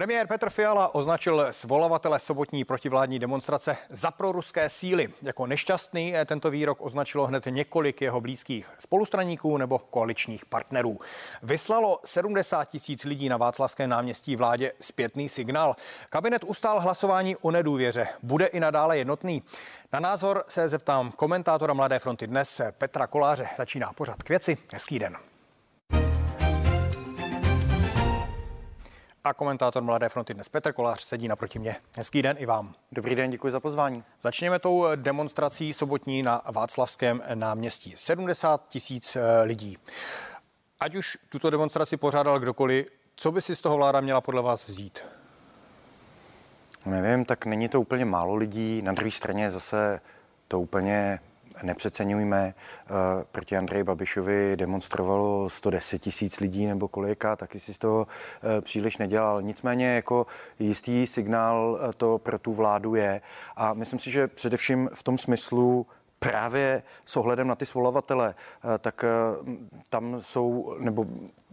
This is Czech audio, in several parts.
Premiér Petr Fiala označil svolavatele sobotní protivládní demonstrace za proruské síly. Jako nešťastný tento výrok označilo hned několik jeho blízkých spolustraníků nebo koaličních partnerů. Vyslalo 70 tisíc lidí na Václavském náměstí vládě zpětný signál. Kabinet ustál hlasování o nedůvěře. Bude i nadále jednotný. Na názor se zeptám komentátora Mladé fronty dnes Petra Koláře. Začíná pořad k věci. Hezký den. A komentátor Mladé fronty dnes Petr Kolář sedí naproti mě. Hezký den i vám. Dobrý den, děkuji za pozvání. Začněme tou demonstrací sobotní na Václavském náměstí. 70 tisíc eh, lidí. Ať už tuto demonstraci pořádal kdokoliv, co by si z toho vláda měla podle vás vzít? Nevím, tak není to úplně málo lidí. Na druhé straně zase to úplně nepřeceňujme. Eh, proti Andreji Babišovi demonstrovalo 110 tisíc lidí nebo kolika, taky si z toho eh, příliš nedělal. Nicméně jako jistý signál eh, to pro tu vládu je. A myslím si, že především v tom smyslu, právě s ohledem na ty svolavatele, tak tam jsou, nebo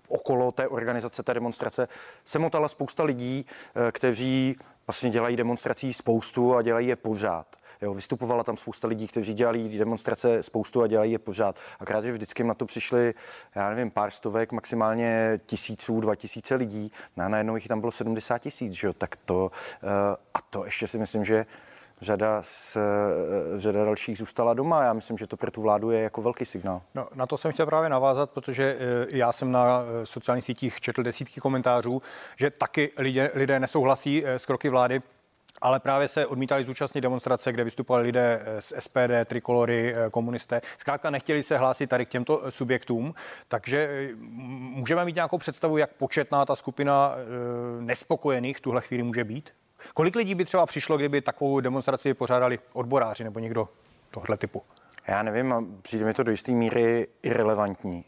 okolo té organizace, té demonstrace, se motala spousta lidí, kteří vlastně dělají demonstrací spoustu a dělají je pořád. Jo, vystupovala tam spousta lidí, kteří dělali demonstrace spoustu a dělají je pořád. Akorát, že vždycky na to přišli, já nevím, pár stovek, maximálně tisíců, dva tisíce lidí. No a najednou jich tam bylo 70 tisíc, že jo, tak to, uh, a to ještě si myslím, že řada, z, eh, řada dalších zůstala doma. Já myslím, že to pro tu vládu je jako velký signál. No, na to jsem chtěl právě navázat, protože eh, já jsem na sociálních sítích četl desítky komentářů, že taky lidé, lidé nesouhlasí s kroky vlády ale právě se odmítali zúčastnit demonstrace, kde vystupovali lidé z SPD, trikolory, eh, komunisté. Zkrátka nechtěli se hlásit tady k těmto eh, subjektům, takže eh, můžeme mít nějakou představu, jak početná ta skupina nespokojených v tuhle chvíli může být? Kolik lidí by třeba přišlo, kdyby takovou demonstraci pořádali odboráři nebo někdo tohle typu? Já nevím, přijde mi to do jisté míry irrelevantní.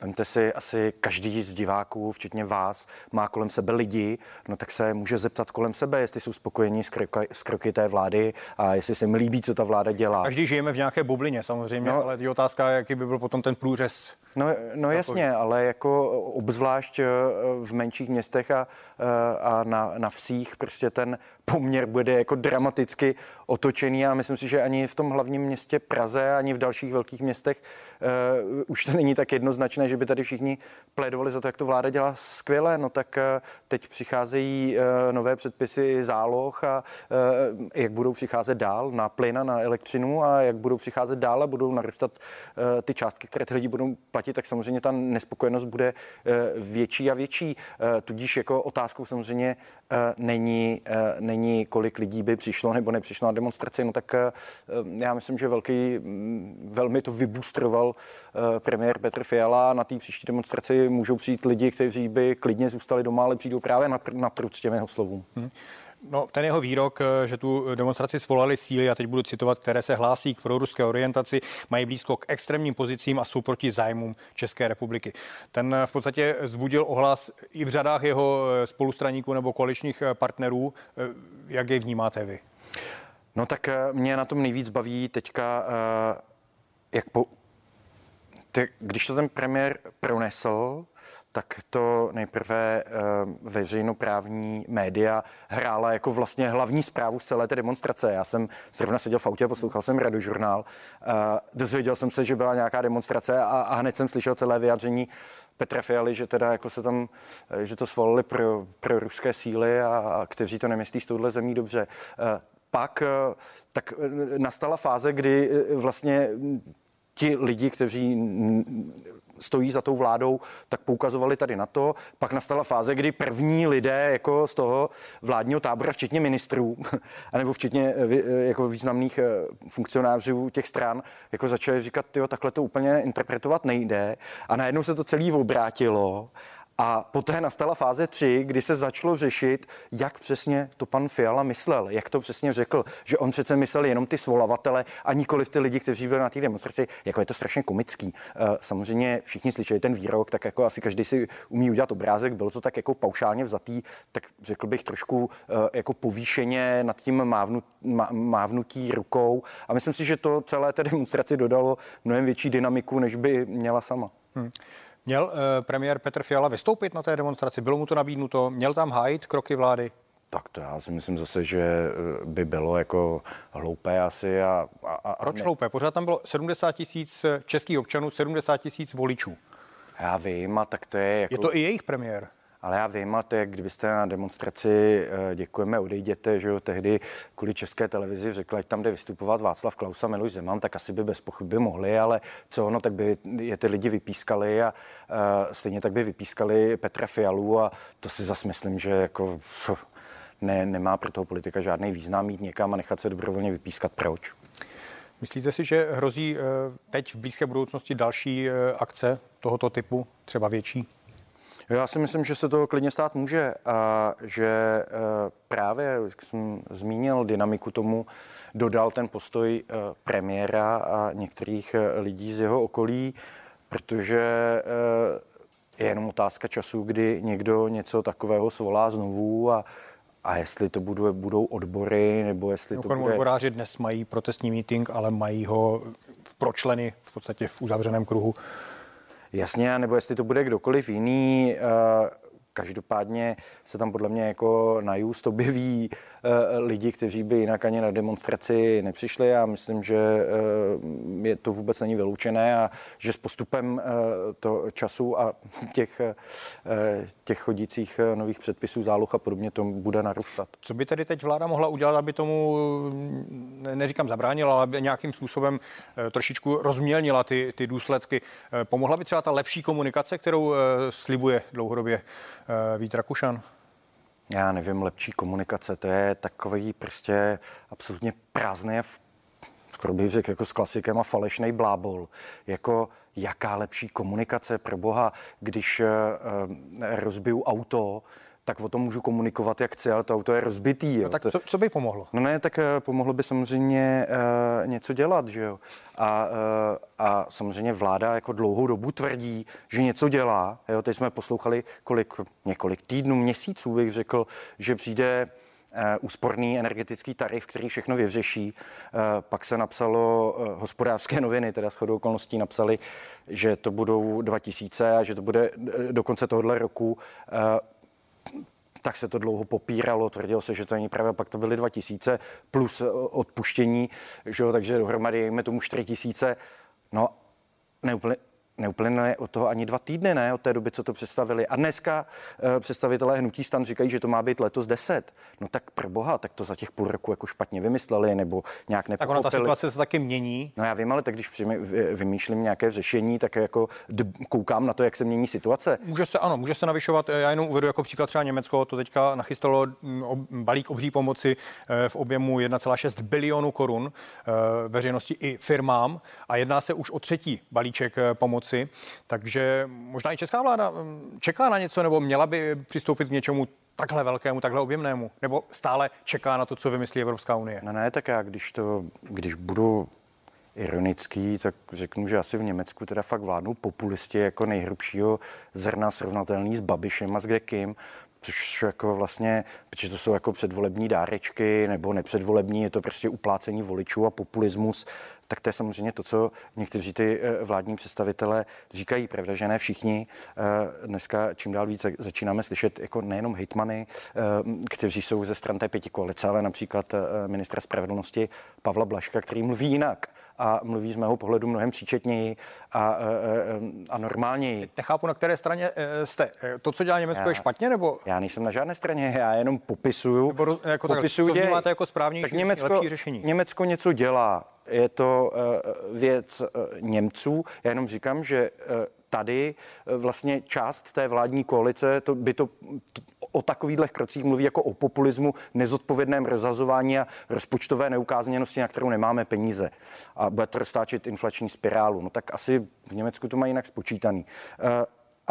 Vemte si, asi každý z diváků, včetně vás, má kolem sebe lidi, no tak se může zeptat kolem sebe, jestli jsou spokojení s, kroky, s kroky té vlády a jestli se mi líbí, co ta vláda dělá. Každý žijeme v nějaké bublině samozřejmě, no, ale je otázka, jaký by byl potom ten průřez No, no jasně, ale jako obzvlášť eh, v menších městech a, eh, a na, na vsích prostě ten poměr bude jako dramaticky otočený a myslím si, že ani v tom hlavním městě Praze, ani v dalších velkých městech uh, už to není tak jednoznačné, že by tady všichni plédovali za to, jak to vláda dělá skvěle. No tak uh, teď přicházejí uh, nové předpisy záloh a uh, jak budou přicházet dál na plyn a na elektřinu a jak budou přicházet dál a budou narůstat uh, ty částky, které ty lidi budou platit, tak samozřejmě ta nespokojenost bude uh, větší a větší. Uh, tudíž jako otázkou samozřejmě uh, není, uh, není, kolik lidí by přišlo nebo nepřišlo na demonstraci, no tak uh, já myslím, že velký, um, velmi to vybustroval uh, premiér Petr Fiala. Na té příští demonstraci můžou přijít lidi, kteří by klidně zůstali doma, ale přijdou právě na, na prud s těmi jeho slovům. Hmm. No, ten jeho výrok, eh, že tu demonstraci svolali síly, a teď budu citovat, které se hlásí k proruské orientaci, mají blízko k extrémním pozicím a jsou proti zájmům České republiky. Ten v podstatě zbudil ohlas i v řadách jeho eh, spolustraníků nebo koaličních partnerů. Jak jej vnímáte vy? No tak mě na tom nejvíc baví teďka, jak po, tak když to ten premiér pronesl, tak to nejprve uh, veřejnoprávní média hrála jako vlastně hlavní zprávu z celé té demonstrace. Já jsem zrovna seděl v autě a poslouchal jsem radiožurnál. Uh, dozvěděl jsem se, že byla nějaká demonstrace a, a hned jsem slyšel celé vyjádření Petra Fialy, že teda jako se tam, eh, že to svolili pro, pro ruské síly a, a kteří to nemyslí s touhle zemí dobře. Pak tak nastala fáze, kdy vlastně ti lidi, kteří stojí za tou vládou, tak poukazovali tady na to. Pak nastala fáze, kdy první lidé jako z toho vládního tábora, včetně ministrů, anebo včetně eh, eh, jako významných eh, funkcionářů těch stran, jako začali říkat, jo, takhle to úplně interpretovat nejde. A najednou se to celé obrátilo a poté nastala fáze 3, kdy se začalo řešit, jak přesně to pan Fiala myslel, jak to přesně řekl, že on přece myslel jenom ty svolavatele a nikoli ty lidi, kteří byli na té demonstraci. Jako je to strašně komický. Eh, samozřejmě všichni slyšeli ten výrok, tak jako asi každý si umí udělat obrázek, bylo to tak jako paušálně vzatý, tak řekl bych trošku eh, jako povýšeně nad tím mávnut, mávnutí rukou. A myslím si, že to celé té demonstraci dodalo mnohem větší dynamiku, než by měla sama. Hmm. Měl uh, premiér Petr Fiala vystoupit na té demonstraci? Bylo mu to nabídnuto? Měl tam hájit kroky vlády? Tak to já si myslím zase, že eh, by bylo jako hloupé asi. A, a, a Proč ne... hloupé? Pořád tam bylo 70 tisíc českých občanů, 70 tisíc voličů. Já vím, a tak to je jako... Je to i jejich premiér. Ale já vím, a to je, kdybyste na demonstraci eh, děkujeme, odejděte, že jo, tehdy kvůli české televizi řekla, ať tam jde vystupovat Václav Klaus a Miloš Zeman, tak asi by bez pochyby mohli, ale co ono, tak by je ty lidi vypískali a uh, stejně tak by vypískali Petra Fialu a to si zase myslím, že jako ne, nemá pro toho politika žádný význam mít někam a nechat se dobrovolně vypískat. Proč? Myslíte si, že hrozí eh, teď v blízké budoucnosti další akce tohoto typu, třeba větší? Já si myslím, že se to klidně stát může a že e, právě, jak jsem zmínil, dynamiku tomu dodal ten postoj e, premiéra a některých e, lidí z jeho okolí, protože je jenom otázka času, kdy někdo něco takového svolá znovu a a jestli to budou, budou odbory, nebo jestli to bude... Odboráři dnes mají protestní meeting, ale mají ho pro členy v podstatě v uzavřeném kruhu. Jasně, nebo jestli to bude kdokoliv jiný, eh, Každopádně se tam podle mě jako na just objeví Eh, lidi, kteří by jinak ani na demonstraci nepřišli. Já myslím, že eh, je to vůbec není vyloučené a že s postupem eh, to času a těch, těch chodících nových předpisů, záloh a podobně to bude narůstat. Co by tedy teď vláda mohla udělat, aby tomu, neříkám zabránila, ale aby nějakým způsobem trošičku rozmělnila ty, ty důsledky? Pomohla by třeba ta lepší komunikace, kterou slibuje dlouhodobě Vít Rakušan? já nevím, lepší komunikace, to je takový prostě absolutně prázdný skoro bych řekl jako s klasikem a falešný blábol. Jako jaká lepší komunikace pro boha, když uh, rozbiju auto, tak o tom můžu komunikovat, jak chci, ale to auto je rozbitý. Jo. No tak co, co by pomohlo? No ne, tak uh, pomohlo by samozřejmě uh, něco dělat, že jo. A, uh, a samozřejmě vláda jako dlouhou dobu tvrdí, že něco dělá. Jo, teď jsme poslouchali kolik, několik týdnů, měsíců bych řekl, že přijde úsporný energetický tarif, který všechno vyřeší. Pak se napsalo, hospodářské noviny, teda shodou okolností napsali, že to budou 2000 a že to bude do konce tohohle roku tak se to dlouho popíralo, tvrdilo se, že to není pravda, pak to byly 2000 plus eh, odpuštění, že jo, takže dohromady jíme tomu 4000. No, neúplně, Neuplyne od toho ani dva týdny, ne, od té doby, co to představili. A dneska uh, představitelé hnutí stan říkají, že to má být letos 10. No tak pro boha, tak to za těch půl roku jako špatně vymysleli nebo nějak nepochopili. Tak ona ta situace se taky mění. No já vím, ale tak když přijme, vymýšlím nějaké řešení, tak jako koukám na to, jak se mění situace. Může se, ano, může se navyšovat. Já jenom uvedu jako příklad třeba Německo, to teďka nachystalo mm, balík obří pomoci eh, v objemu 1,6 bilionu korun eh, veřejnosti i firmám a jedná se už o třetí balíček pomoci pomoci. Takže možná i česká vláda mm, čeká na něco nebo měla by přistoupit k něčemu takhle velkému, takhle objemnému? Nebo stále čeká na to, co vymyslí Evropská unie? Ne, ne, tak já když to, když budu ironický, tak řeknu, že asi v Německu teda fakt vládnou populisti jako nejhrubšího zrna srovnatelný s Babišem a s kdekým, což jako vlastně, protože to jsou jako předvolební dárečky nebo nepředvolební, je to prostě uplácení voličů a populismus tak to je samozřejmě to, co někteří ty eh, vládní představitelé říkají. Pravda, že ne všichni. Eh, dneska čím dál více začínáme slyšet jako nejenom hejtmany, eh, kteří jsou ze stran té pěti koalice, ale například ministra spravedlnosti Pavla Blaška, který mluví jinak a mluví z mého pohledu mnohem příčetněji a, a, a normálněji. Nechápu, na které straně jste. To, co dělá Německo, já, je špatně, nebo? Já nejsem na žádné straně, já jenom popisuju. Nebo jako popisuju tak, co vnímáte jako správnější, tak Německo, lepší řešení? Německo něco dělá je to eh, věc eh, Němců. Já jenom říkám, že eh, tady vlastně část té vládní koalice to by to, o takovýchhle krocích mluví jako o populismu, nezodpovědném rozhazování a rozpočtové neukázněnosti, na kterou nemáme peníze. A bude to roztáčet inflační spirálu. No tak asi v Německu to mají jinak spočítaný.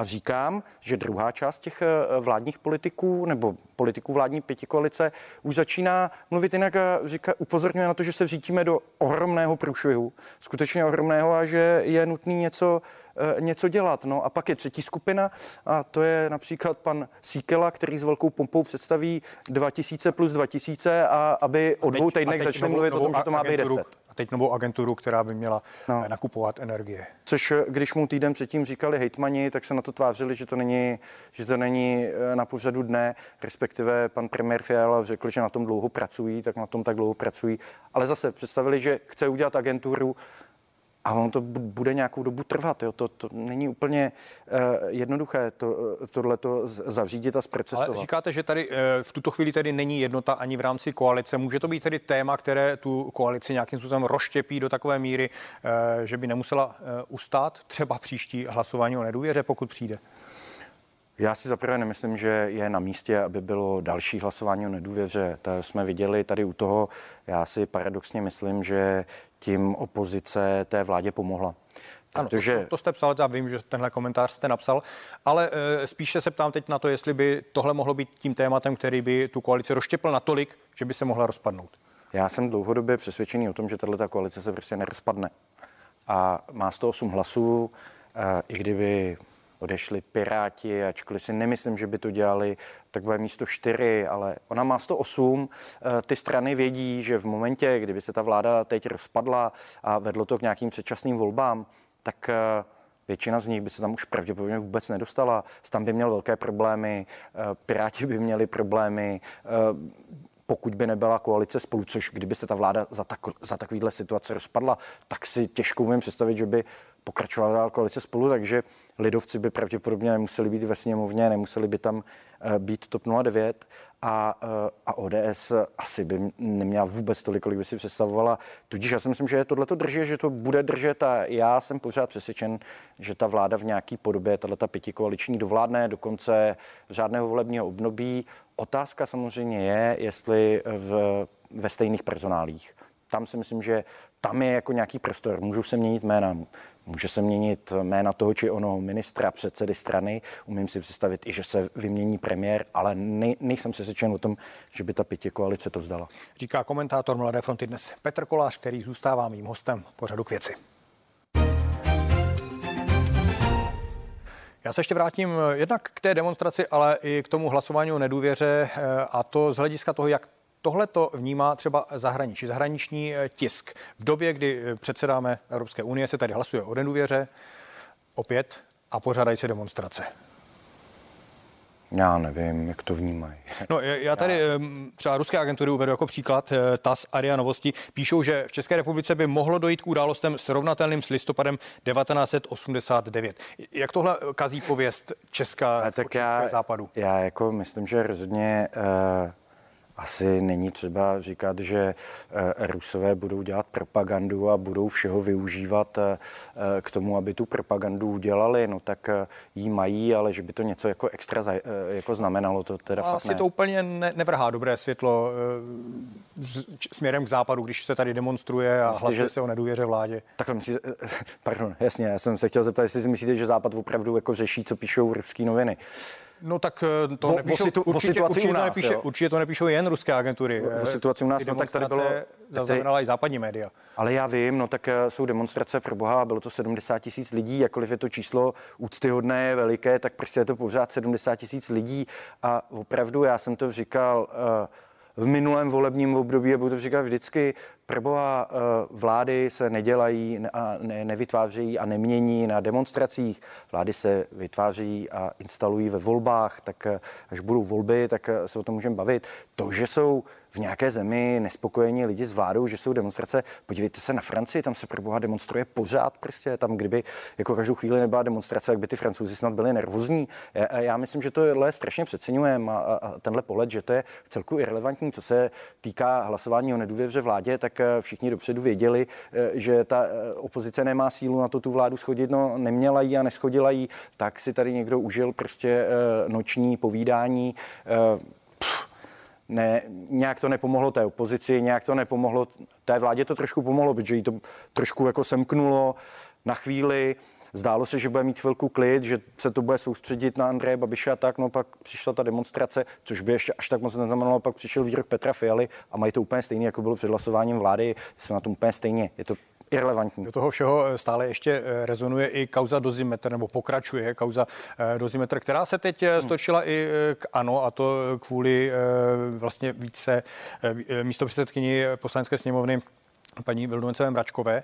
A říkám, že druhá část těch eh, vládních politiků nebo politiků vládní pětikoalice už začíná mluvit jinak a říká, upozorňuje na to, že se vřítíme do ohromného průšvihu, skutečně ohromného a že je nutný něco, eh, něco dělat. No a pak je třetí skupina a to je například pan Síkela, který s velkou pompou představí 2000 plus 2000 a aby o dvou týdnech začne mluvit o tom, že to má být 10 a teď novou agenturu, která by měla no. nakupovat energie. Což když mu týden předtím říkali hejtmani, tak se na to tvářili, že to není, že to není na pořadu dne, respektive pan premiér Fiala řekl, že na tom dlouho pracují, tak na tom tak dlouho pracují. Ale zase představili, že chce udělat agenturu, a on to bude nějakou dobu trvat. Jo. To, to není úplně uh, jednoduché to, uh, tohleto zařídit a zprocesovat. Ale říkáte, že tady uh, v tuto chvíli tedy není jednota ani v rámci koalice. Může to být tedy téma, které tu koalici nějakým způsobem rozštěpí do takové míry, uh, že by nemusela uh, ustát třeba příští hlasování o nedůvěře, pokud přijde? Já si zaprvé nemyslím, že je na místě, aby bylo další hlasování o nedůvěře. To jsme viděli tady u toho. Já si paradoxně myslím, že tím opozice té vládě pomohla. Ano, Protože... to, to jste psal, já vím, že tenhle komentář jste napsal, ale e, spíše se ptám teď na to, jestli by tohle mohlo být tím tématem, který by tu koalici rozštěpil natolik, že by se mohla rozpadnout. Já jsem dlouhodobě přesvědčený o tom, že tahle koalice se prostě nerozpadne. A má 108 hlasů, e, i kdyby odešli Piráti, ačkoliv si nemyslím, že by to dělali, tak místo 4, ale ona má 108. Eh, ty strany vědí, že v momentě, kdyby se ta vláda teď rozpadla a vedlo to k nějakým předčasným volbám, tak eh, Většina z nich by se tam už pravděpodobně vůbec nedostala. Tam by měl velké problémy, eh, Piráti by měli problémy, pokud by nebyla koalice spolu, což kdyby se ta vláda za, tak, za takovýhle situace rozpadla, tak si těžko umím představit, že by pokračovala dál koalice spolu, takže lidovci by pravděpodobně nemuseli být ve sněmovně, nemuseli by tam eh, být TOP 09 a, eh, a ODS asi by neměla vůbec tolik, kolik by si představovala. Tudíž já si myslím, že tohle to drží, že to bude držet a já jsem pořád přesvědčen, že ta vláda v nějaký podobě, tato pětikoaliční dovládne do konce řádného volebního období. Otázka samozřejmě je, jestli v, ve stejných personálích. Tam si myslím, že tam je jako nějaký prostor. Můžou se měnit jména, Může se měnit jména toho či ono ministra, předsedy strany. Umím si představit i, že se vymění premiér, ale nej, nejsem přesvědčen o tom, že by ta pětě koalice to vzdala. Říká komentátor Mladé fronty dnes Petr Kolář, který zůstává mým hostem pořadu k věci. Já se ještě vrátím jednak k té demonstraci, ale i k tomu hlasování o nedůvěře a to z hlediska toho, jak Tohle to vnímá třeba zahraničí, zahraniční eh, tisk. V době, kdy eh, předsedáme Evropské unie, se tady hlasuje o nedůvěře opět a pořádají se demonstrace. Já nevím, jak to vnímají. No, já tady já. třeba ruské agentury uvedu jako příklad. Eh, TAS a RIA Novosti píšou, že v České republice by mohlo dojít k událostem srovnatelným s listopadem 1989. Jak tohle kazí pověst Česka tak já, západu? Já jako myslím, že rozhodně uh asi není třeba říkat, že eh, Rusové budou dělat propagandu a budou všeho využívat eh, eh, k tomu, aby tu propagandu udělali, no tak jí mají, ale že by to něco jako extra jako znamenalo, to teda Asi fakt ne. to úplně ne, nevrhá dobré světlo směrem k západu, když se tady demonstruje a hlasuje že... se o nedůvěře vládě. Tak myslíte, pardon, jasně, já jsem se chtěl zeptat, jestli si myslíte, že západ opravdu jako řeší, co píšou ruské noviny. No tak eh, to o, nepíšou, o situ, určitě, o určitě, nás, to nepíše, určitě to nepíšou jen ruské agentury. O, o situaci u nás, no tak tady bylo... Zaznamenala i západní média. Ale já vím, no tak eh, jsou demonstrace pro boha, bylo to 70 tisíc lidí, jakkoliv je to číslo úctyhodné, veliké, tak prostě je to pořád 70 tisíc lidí a opravdu já jsem to říkal, uh, v minulém volebním období, a budu to říkat vždycky, prboha eh, vlády se nedělají a ne, nevytvářejí a nemění na demonstracích. Vlády se vytváří a instalují ve volbách, tak eh, až budou volby, tak eh, se o tom můžeme bavit. To, že jsou v nějaké zemi nespokojení lidi s vládou, že jsou demonstrace. Podívejte se na Francii, tam se pro boha demonstruje pořád prostě. Tam, kdyby jako každou chvíli nebyla demonstrace, tak by ty francouzi snad byli nervózní. Já, já myslím, že to je strašně přeceňujeme a, a, tenhle pohled, že to je v celku irrelevantní, co se týká hlasování o nedůvěře vládě, tak všichni dopředu věděli, eh, že ta eh, opozice nemá sílu na to tu vládu schodit, no neměla jí a neschodila jí, tak si tady někdo užil prostě noční povídání. Ne, nějak to nepomohlo té opozici, nějak to nepomohlo té vládě, to trošku pomohlo, protože jí to trošku jako semknulo na chvíli. Zdálo se, že bude mít chvilku klid, že se to bude soustředit na Andreje Babiše a tak, no pak přišla ta demonstrace, což by ještě až tak moc neznamenalo, pak přišel výrok Petra Fialy a mají to úplně stejný, jako bylo před hlasováním vlády, jsou na tom úplně stejně. Je to irrelevantní. Do toho všeho eh, stále ještě eh, rezonuje i kauza dozimetr, nebo pokračuje kauza eh, dozimetr, která se teď hmm. stočila i k ANO, a to kvůli vlastně více místo předsedkyni poslanecké sněmovny paní Vildumencové Mračkové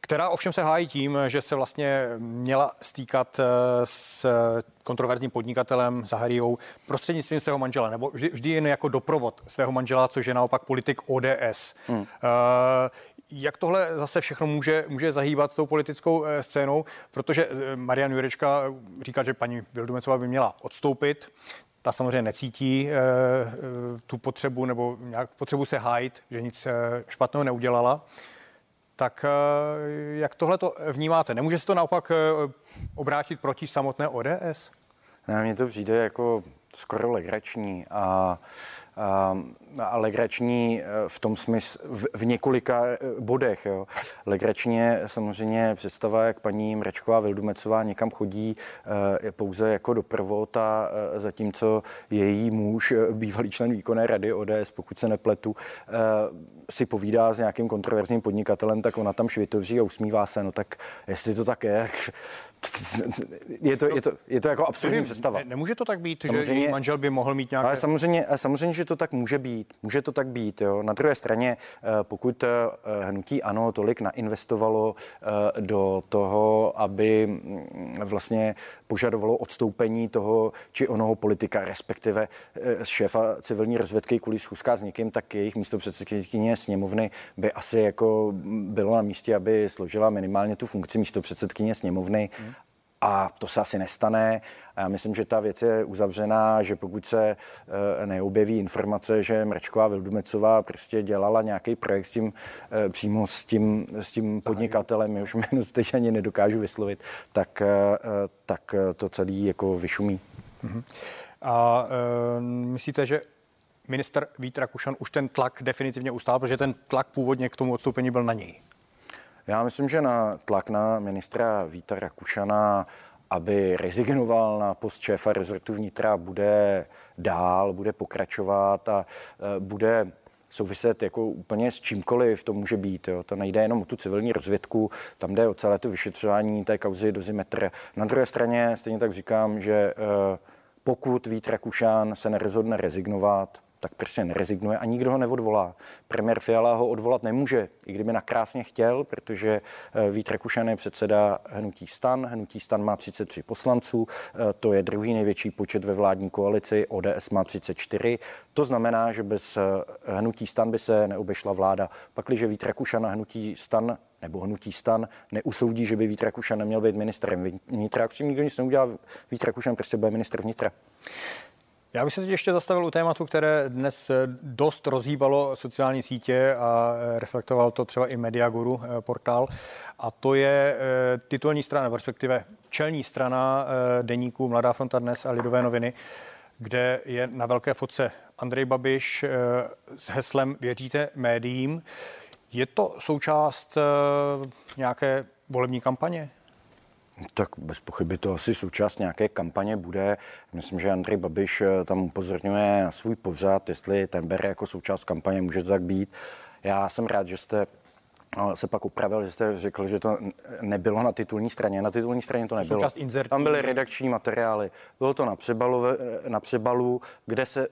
která ovšem se hájí tím, že se vlastně měla stýkat eh, s kontroverzním podnikatelem Zaharijou prostřednictvím svého manžela, nebo vždy, vždy jen jako doprovod svého manžela, což je naopak politik ODS. Hmm. Uh, jak tohle zase všechno může, může zahýbat tou politickou eh, scénou, protože Marian Jurečka říká, že paní Vildumecová by měla odstoupit, ta samozřejmě necítí e, tu potřebu nebo nějak potřebu se hájit, že nic špatného neudělala. Tak eh, jak tohle to vnímáte? Nemůže se to naopak eh, obrátit proti samotné ODS? Ne, mně to přijde jako skoro legrační a a legrační eh, v tom smyslu, v, v několika eh, bodech. Jo. Legrační je samozřejmě představa, jak paní Mračková Vildumecová někam chodí eh, je pouze jako doprovod a zatímco její muž, bývalý člen výkonné rady ODS, pokud se nepletu, si povídá s nějakým kontroverzním podnikatelem, tak ona tam švitoří a usmívá se. No tak jestli to tak je, je to, je to, je to jako absurdní představa. Ne, nemůže to tak být, samozřejmě, že její manžel by mohl mít nějaké... Ale samozřejmě, samozřejmě, že to tak může být. Může to tak být. Jo. Na druhé straně, eh, pokud eh, hnutí ANO tolik nainvestovalo eh, do toho, aby mm, vlastně požadovalo odstoupení toho či onoho politika, respektive šéfa civilní rozvědky kvůli schůzka s někým, tak jejich místo předsedkyně sněmovny by asi jako bylo na místě, aby složila minimálně tu funkci místo předsedkyně sněmovny. Hmm a to se asi nestane. A já myslím, že ta věc je uzavřená, že pokud se e, neobjeví informace, že Mračková Vildumecová prostě dělala nějaký projekt s tím, e, přímo s tím, s tím podnikatelem, jehož jméno teď ani nedokážu vyslovit, tak, e, tak to celý jako vyšumí. Uh-huh. A e, myslíte, že minister Vít Rakušan už ten tlak definitivně ustál, protože ten tlak původně k tomu odstoupení byl na něj? Já myslím, že na tlak na ministra Víta Rakušana, aby rezignoval na post šéfa rezortu vnitra, bude dál, bude pokračovat a e, bude souviset jako úplně s čímkoliv to může být. Jo. To nejde jenom o tu civilní rozvědku, tam jde o celé to vyšetřování té kauzy dozimetr. Na druhé straně stejně tak říkám, že e, pokud Vít Rakušan se nerozhodne rezignovat, tak prostě nerezignuje a nikdo ho neodvolá. Premiér Fiala ho odvolat nemůže, i kdyby nakrásně chtěl, protože eh, Vít Rakušan je předseda Hnutí stan. Hnutí stan má 33 poslanců, eh, to je druhý největší počet ve vládní koalici, ODS má 34. To znamená, že bez eh, Hnutí stan by se neobešla vláda. Pakliže Vít Rakušan a Hnutí stan nebo hnutí stan neusoudí, že by Vít Rakušan neměl být ministrem vnitra, tím nikdo nic neudělá, Vít Rakušan prostě bude ministr vnitra. Já bych se teď ještě zastavil u tématu, které dnes eh, dost rozhýbalo sociální sítě a eh, reflektoval to třeba i Mediaguru eh, portál. A to je titulní strana, respektive čelní strana deníku Mladá fronta dnes a Lidové noviny, kde je na velké fotce Andrej Babiš s heslem Věříte médiím. Je to součást nějaké volební kampaně? Tak bez pochyby to asi součást nějaké kampaně bude. Myslím, že Andrej Babiš eh, tam upozorňuje na svůj pořad, jestli ten bere jako součást kampaně, může to tak být. Já jsem rád, že jste eh, se pak upravil, že jste řekl, že to nebylo na titulní straně. Na titulní straně to nebylo. Tam byly redakční materiály. Bylo to na přebalu, na přebalu kde se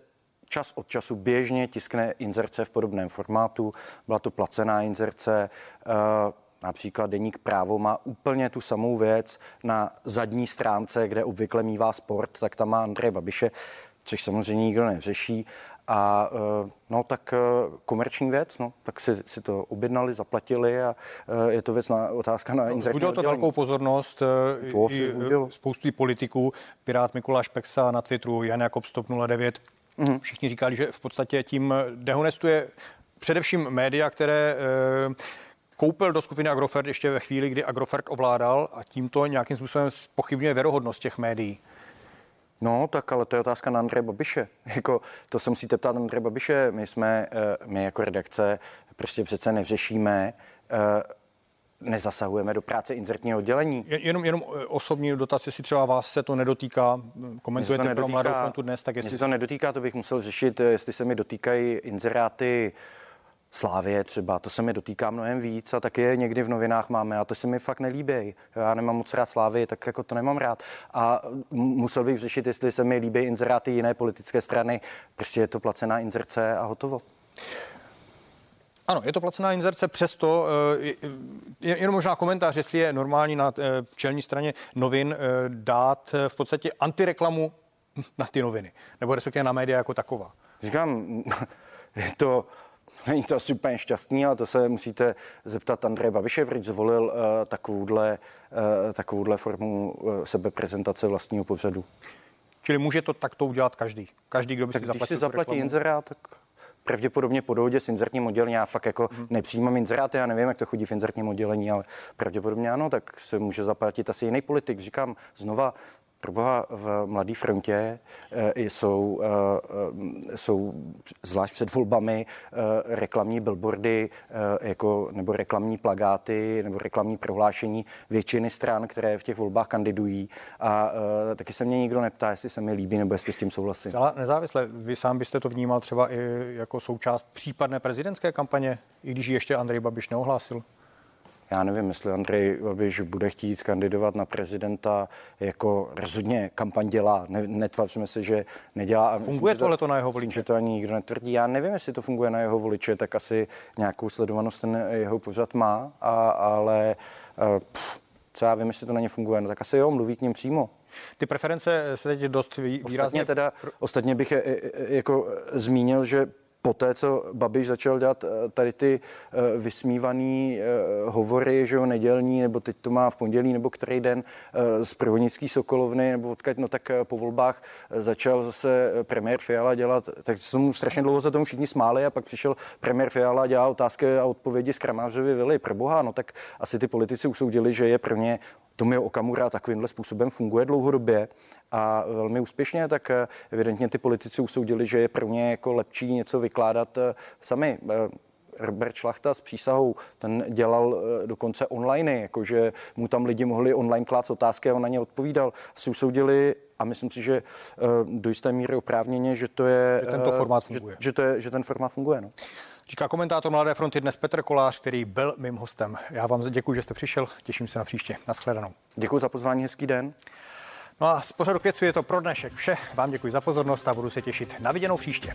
čas od času běžně tiskne inzerce v podobném formátu. Byla to placená inzerce. Uh, Například deník právo má úplně tu samou věc. Na zadní stránce, kde obvykle mývá sport, tak tam má Andrej Babiše, což samozřejmě nikdo neřeší. A eh, no tak eh, komerční věc, no, tak si, si to objednali, zaplatili a eh, je to věc na otázka na inzertní Budilo to velkou pozornost to i spousty politiků, Pirát Mikuláš Peksa na Twitteru, Jan Jakob Stop 09, mm-hmm. všichni říkali, že v podstatě tím dehonestuje především média, které koupil do skupiny Agrofert ještě ve chvíli, kdy Agrofert ovládal a tímto nějakým způsobem pochybňuje věrohodnost těch médií. No, tak ale to je otázka na Andreje Babiše. Jako, to se musíte ptát Andreje Babiše. My jsme, eh, my jako redakce prostě přece neřešíme eh, nezasahujeme do práce inzertního oddělení. Jenom, jenom eh, osobní dotaz, jestli třeba vás se to nedotýká, komentujete to nedotýká, pro Mladou dnes, tak jestli... se to nedotýká, to bych musel řešit, jestli se mi dotýkají inzeráty Slávě třeba, to se mi dotýká mnohem víc a taky je někdy v novinách máme a to se mi fakt nelíbí. Já nemám moc rád Slávy, tak jako to nemám rád. A musel bych řešit, jestli se mi líbí inzeráty jiné politické strany. Prostě je to placená inzerce a hotovo. Ano, je to placená inzerce, přesto je, je, jenom možná komentář, jestli je normální na čelní straně novin dát v podstatě antireklamu na ty noviny, nebo respektive na média jako taková. Říkám, je to, není to asi úplně šťastný, ale to se musíte zeptat Andreje Babiše, proč zvolil uh, takovouhle, uh, takovouhle formu uh, sebeprezentace vlastního pořadu. Čili může to takto udělat každý. Každý, kdo by tak si zaplatil. Když si zaplatí inzerát, tak pravděpodobně po dohodě s inzertním oddělením, já fakt jako hmm. nepřijímám inzeráty, já nevím, jak to chodí v inzertním oddělení, ale pravděpodobně ano, tak se může zaplatit asi jiný politik. Říkám znova, Proboha v Mladé frontě e, jsou, e, jsou zvlášť před volbami reklamní billboardy jako, nebo reklamní plagáty nebo reklamní prohlášení většiny stran, které v těch volbách kandidují. A taky se mě nikdo neptá, jestli se mi líbí nebo jestli s tím souhlasím. Ale nezávisle, vy sám byste to vnímal třeba i jako součást případné prezidentské kampaně, i když ještě Andrej Babiš neohlásil? Já nevím, jestli Andrej Babiš bude chtít kandidovat na prezidenta, jako rozhodně kampaň dělá. Ne, netvařme se, že nedělá. A funguje tohle to na jeho voliče? Že to ani nikdo netvrdí. Já nevím, jestli to funguje na jeho voliče, tak asi nějakou sledovanost ten jeho pořad má, a, ale eh, pff, co já vím, jestli to na ně funguje, no tak asi jo, mluví k něm přímo. Ty preference se teď dost výrazně... Ostatně, teda, ostatně bych je, jako zmínil, že po té, co Babiš začal dělat eh, tady ty eh, vysmívaný eh, hovory, že jo, nedělní, nebo teď to má v pondělí, nebo který den z Prvonický Sokolovny, nebo odkaď, no tak po volbách začal zase premiér Fiala dělat, tak se tomu strašně dlouho za tomu všichni smáli a pak přišel premiér Fiala a dělal otázky a odpovědi z Kramářovy vily. Proboha, no tak asi ty politici usoudili, že je pro ně Tomio Okamura takovýmhle způsobem funguje dlouhodobě a velmi úspěšně, tak eh, evidentně ty politici usoudili, že je pro ně jako lepší něco vykládat eh, sami. Eh, Robert Šlachta s přísahou, ten dělal dokonce online, jakože mu tam lidi mohli online klát otázky a on na ně odpovídal. Si usoudili a myslím si, že do jisté míry oprávněně, že to je... Že tento formát funguje. Že, že, to je, že ten formát funguje, no. Říká komentátor Mladé fronty dnes Petr Kolář, který byl mým hostem. Já vám děkuji, že jste přišel, těším se na příště. Naschledanou. Děkuji za pozvání, hezký den. No a z pořadu je to pro dnešek vše. Vám děkuji za pozornost a budu se těšit na viděnou příště.